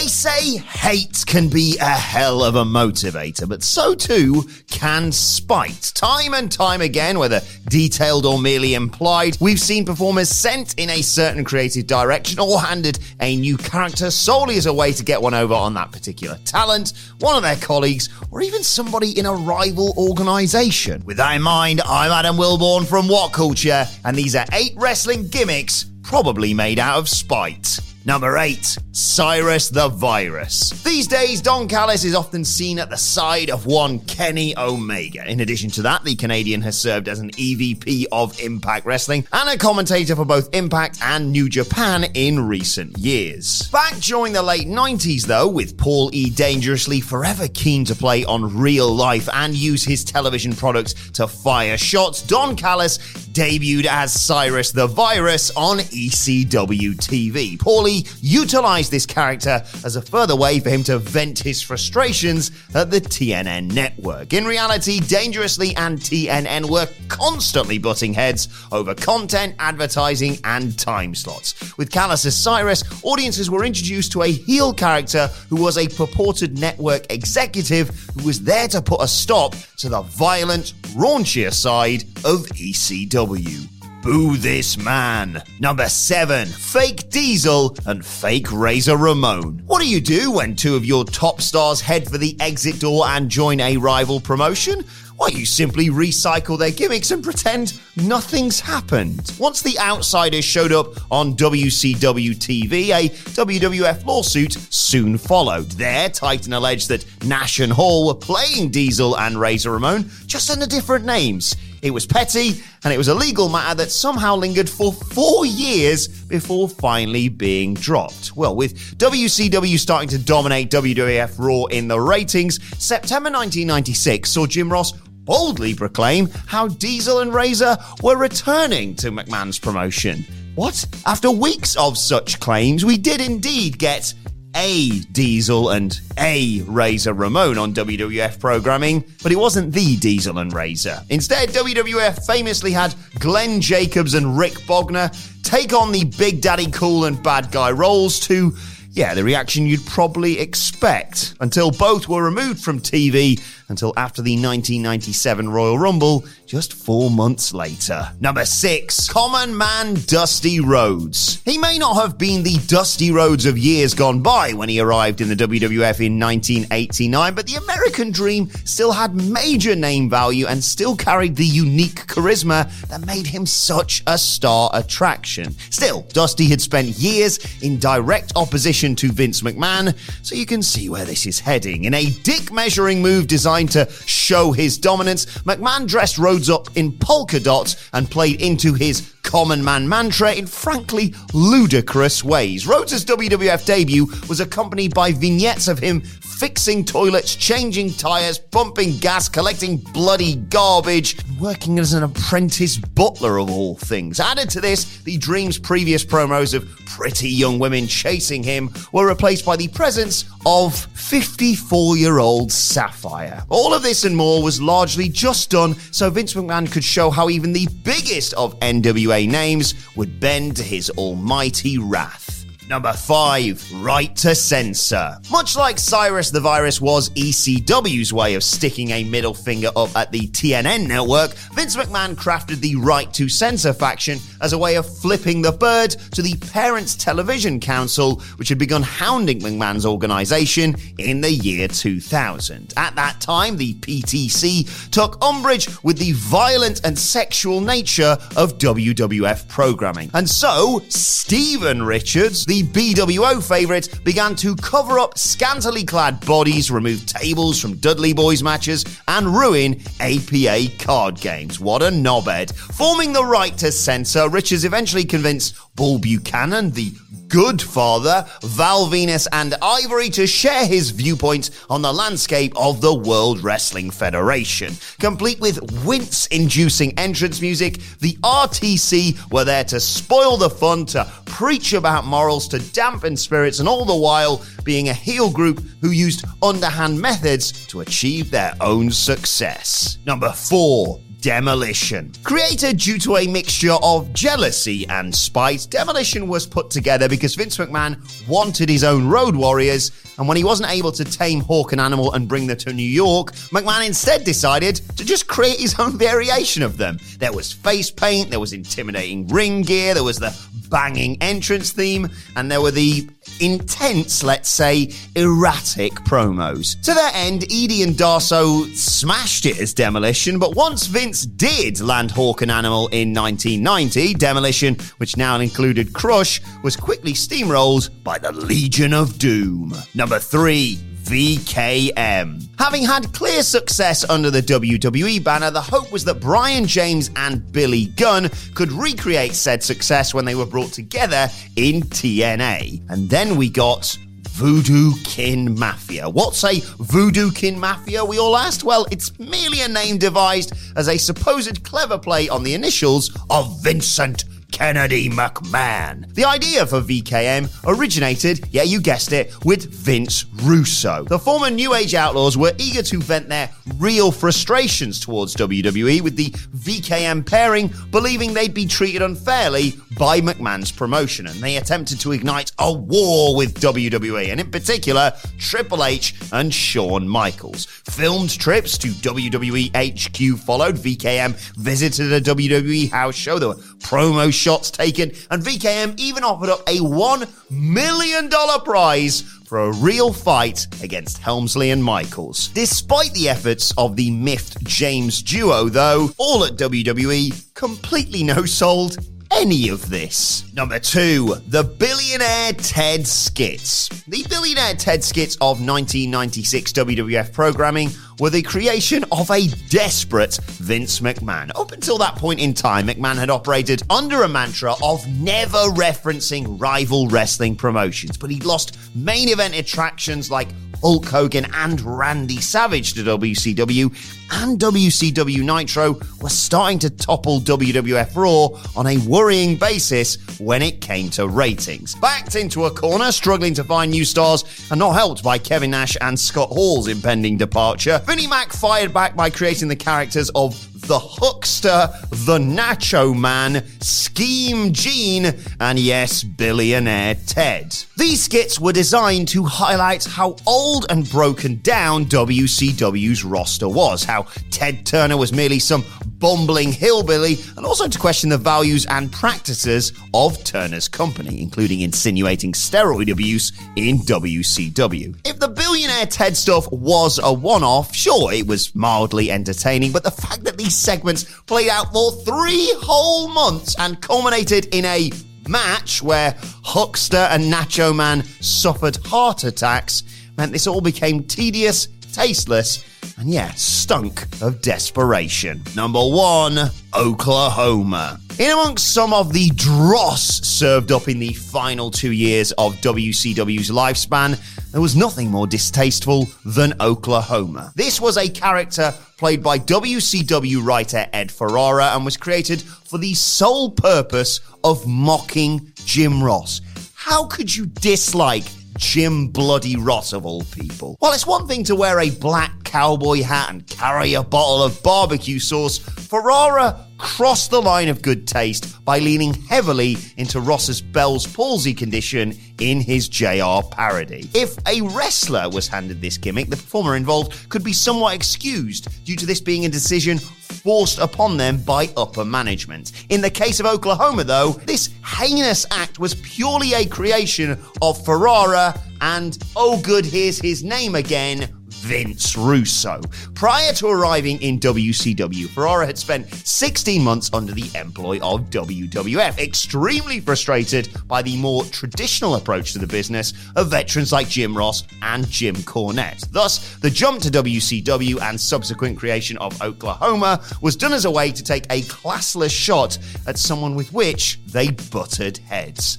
They say hate can be a hell of a motivator, but so too can spite. Time and time again, whether detailed or merely implied, we've seen performers sent in a certain creative direction or handed a new character solely as a way to get one over on that particular talent, one of their colleagues, or even somebody in a rival organization. With that in mind, I'm Adam Wilborn from What Culture, and these are eight wrestling gimmicks probably made out of spite. Number 8. Cyrus the Virus. These days, Don Callis is often seen at the side of one Kenny Omega. In addition to that, the Canadian has served as an EVP of Impact Wrestling and a commentator for both Impact and New Japan in recent years. Back during the late 90s, though, with Paul E. Dangerously forever keen to play on real life and use his television products to fire shots, Don Callis debuted as Cyrus the Virus on ECW TV. Paulie utilized this character as a further way for him to vent his frustrations at the TNN network. In reality, Dangerously and TNN were constantly butting heads over content, advertising, and time slots. With Callis as Cyrus, audiences were introduced to a heel character who was a purported network executive who was there to put a stop to the violent, raunchier side of ECW. Boo this man. Number seven, fake Diesel and fake Razor Ramon. What do you do when two of your top stars head for the exit door and join a rival promotion? Why, you simply recycle their gimmicks and pretend nothing's happened. Once the outsiders showed up on WCW TV, a WWF lawsuit soon followed. There, Titan alleged that Nash and Hall were playing Diesel and Razor Ramon just under different names. It was petty, and it was a legal matter that somehow lingered for four years before finally being dropped. Well, with WCW starting to dominate WWF Raw in the ratings, September 1996 saw Jim Ross boldly proclaim how Diesel and Razor were returning to McMahon's promotion. What? After weeks of such claims, we did indeed get a Diesel and a Razor Ramon on WWF programming, but it wasn't the Diesel and Razor. Instead, WWF famously had Glenn Jacobs and Rick Bognar take on the Big Daddy Cool and Bad Guy roles to, yeah, the reaction you'd probably expect, until both were removed from TV until after the 1997 Royal Rumble, just four months later. Number six, Common Man Dusty Rhodes. He may not have been the Dusty Rhodes of years gone by when he arrived in the WWF in 1989, but the American Dream still had major name value and still carried the unique charisma that made him such a star attraction. Still, Dusty had spent years in direct opposition to Vince McMahon, so you can see where this is heading. In a dick measuring move designed to show his dominance, McMahon dressed Rhodes up in polka dots and played into his common man mantra in frankly ludicrous ways. Rhodes' WWF debut was accompanied by vignettes of him fixing toilets, changing tyres, pumping gas, collecting bloody garbage, working as an apprentice butler of all things. Added to this, the Dream's previous promos of pretty young women chasing him were replaced by the presence of 54 year old Sapphire. All of this and more was largely just done so Vince McMahon could show how even the biggest of NWA names would bend to his almighty wrath. Number 5. Right to Censor. Much like Cyrus the Virus was ECW's way of sticking a middle finger up at the TNN network, Vince McMahon crafted the Right to Censor faction as a way of flipping the bird to the Parents Television Council, which had begun hounding McMahon's organization in the year 2000. At that time, the PTC took umbrage with the violent and sexual nature of WWF programming. And so, Steven Richards, the BWO favorite, began to cover up scantily clad bodies, remove tables from Dudley Boys matches, and ruin APA card games. What a knobhead. Forming the right to censor, Richards eventually convinced Bull Buchanan, the Goodfather, Val Venis, and Ivory to share his viewpoints on the landscape of the World Wrestling Federation. Complete with wince inducing entrance music, the RTC were there to spoil the fun, to preach about morals, to dampen spirits, and all the while being a heel group who used underhand methods to achieve their own success. Number 4. Demolition. Created due to a mixture of jealousy and spite, Demolition was put together because Vince McMahon wanted his own Road Warriors, and when he wasn't able to tame Hawk and Animal and bring them to New York, McMahon instead decided to just create his own variation of them. There was face paint, there was intimidating ring gear, there was the banging entrance theme, and there were the intense, let's say, erratic promos. To that end, Eadie and Darsow smashed it as Demolition, but once Vince did land Hawk and Animal in 1990, Demolition, which now included Crush, was quickly steamrolled by the Legion of Doom. Number 3. VKM. Having had clear success under the WWE banner, the hope was that Brian James and Billy Gunn could recreate said success when they were brought together in TNA. And then we got Voodoo Kin Mafia. What's a Voodoo Kin Mafia, we all asked? Well, it's merely a name devised as a supposed clever play on the initials of Vincent Kennedy McMahon. The idea for VKM originated, yeah, you guessed it, with Vince Russo. The former New Age Outlaws were eager to vent their real frustrations towards WWE with the VKM pairing, believing they'd be treated unfairly by McMahon's promotion, and they attempted to ignite a war with WWE, and in particular, Triple H and Shawn Michaels. Filmed trips to WWE HQ followed. VKM visited a WWE house show. There were promo shots taken, and VKM even offered up a $1 million prize for a real fight against Helmsley and Michaels. Despite the efforts of the miffed James duo, though, all at WWE completely no sold any of this. Number two, the billionaire Ted skits. The billionaire Ted skits of 1996 WWF programming were the creation of a desperate Vince McMahon. Up until that point in time, McMahon had operated under a mantra of never referencing rival wrestling promotions, but he'd lost main event attractions like Hulk Hogan and Randy Savage to WCW, and WCW Nitro were starting to topple WWF Raw on a worrying basis when it came to ratings. Backed into a corner, struggling to find new stars, and not helped by Kevin Nash and Scott Hall's impending departure, Vinnie Mac fired back by creating the characters of the Huckster, the Nacho Man, Scheme Gene, and yes, Billionaire Ted. These skits were designed to highlight how old and broken down WCW's roster was, how Ted Turner was merely some bumbling hillbilly, and also to question the values and practices of Turner's company, including insinuating steroid abuse in WCW. If the billionaire Ted stuff was a one off, sure, it was mildly entertaining, but the fact that these segments played out for three whole months and culminated in a match where Huckster and Nacho Man suffered heart attacks meant this all became tedious, tasteless, and yeah, stunk of desperation. Number one, Oklahoma. In amongst some of the dross served up in the final two years of WCW's lifespan, there was nothing more distasteful than Oklahoma. This was a character played by WCW writer Ed Ferrara and was created for the sole purpose of mocking Jim Ross. How could you dislike Jim Bloody Ross of all people. While it's one thing to wear a black cowboy hat and carry a bottle of barbecue sauce, Ferrara crossed the line of good taste by leaning heavily into Ross's Bell's palsy condition in his JR parody. If a wrestler was handed this gimmick, the performer involved could be somewhat excused due to this being a decision forced upon them by upper management. In the case of Oklahoma, though, this heinous act was purely a creation of Ferrara and, oh good, here's his name again, Vince Russo. Prior to arriving in WCW, Ferrara had spent 16 months under the employ of WWF, extremely frustrated by the more traditional approach to the business of veterans like Jim Ross and Jim Cornette. Thus, the jump to WCW and subsequent creation of Oklahoma was done as a way to take a classless shot at someone with which they butted heads.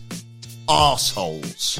Arseholes.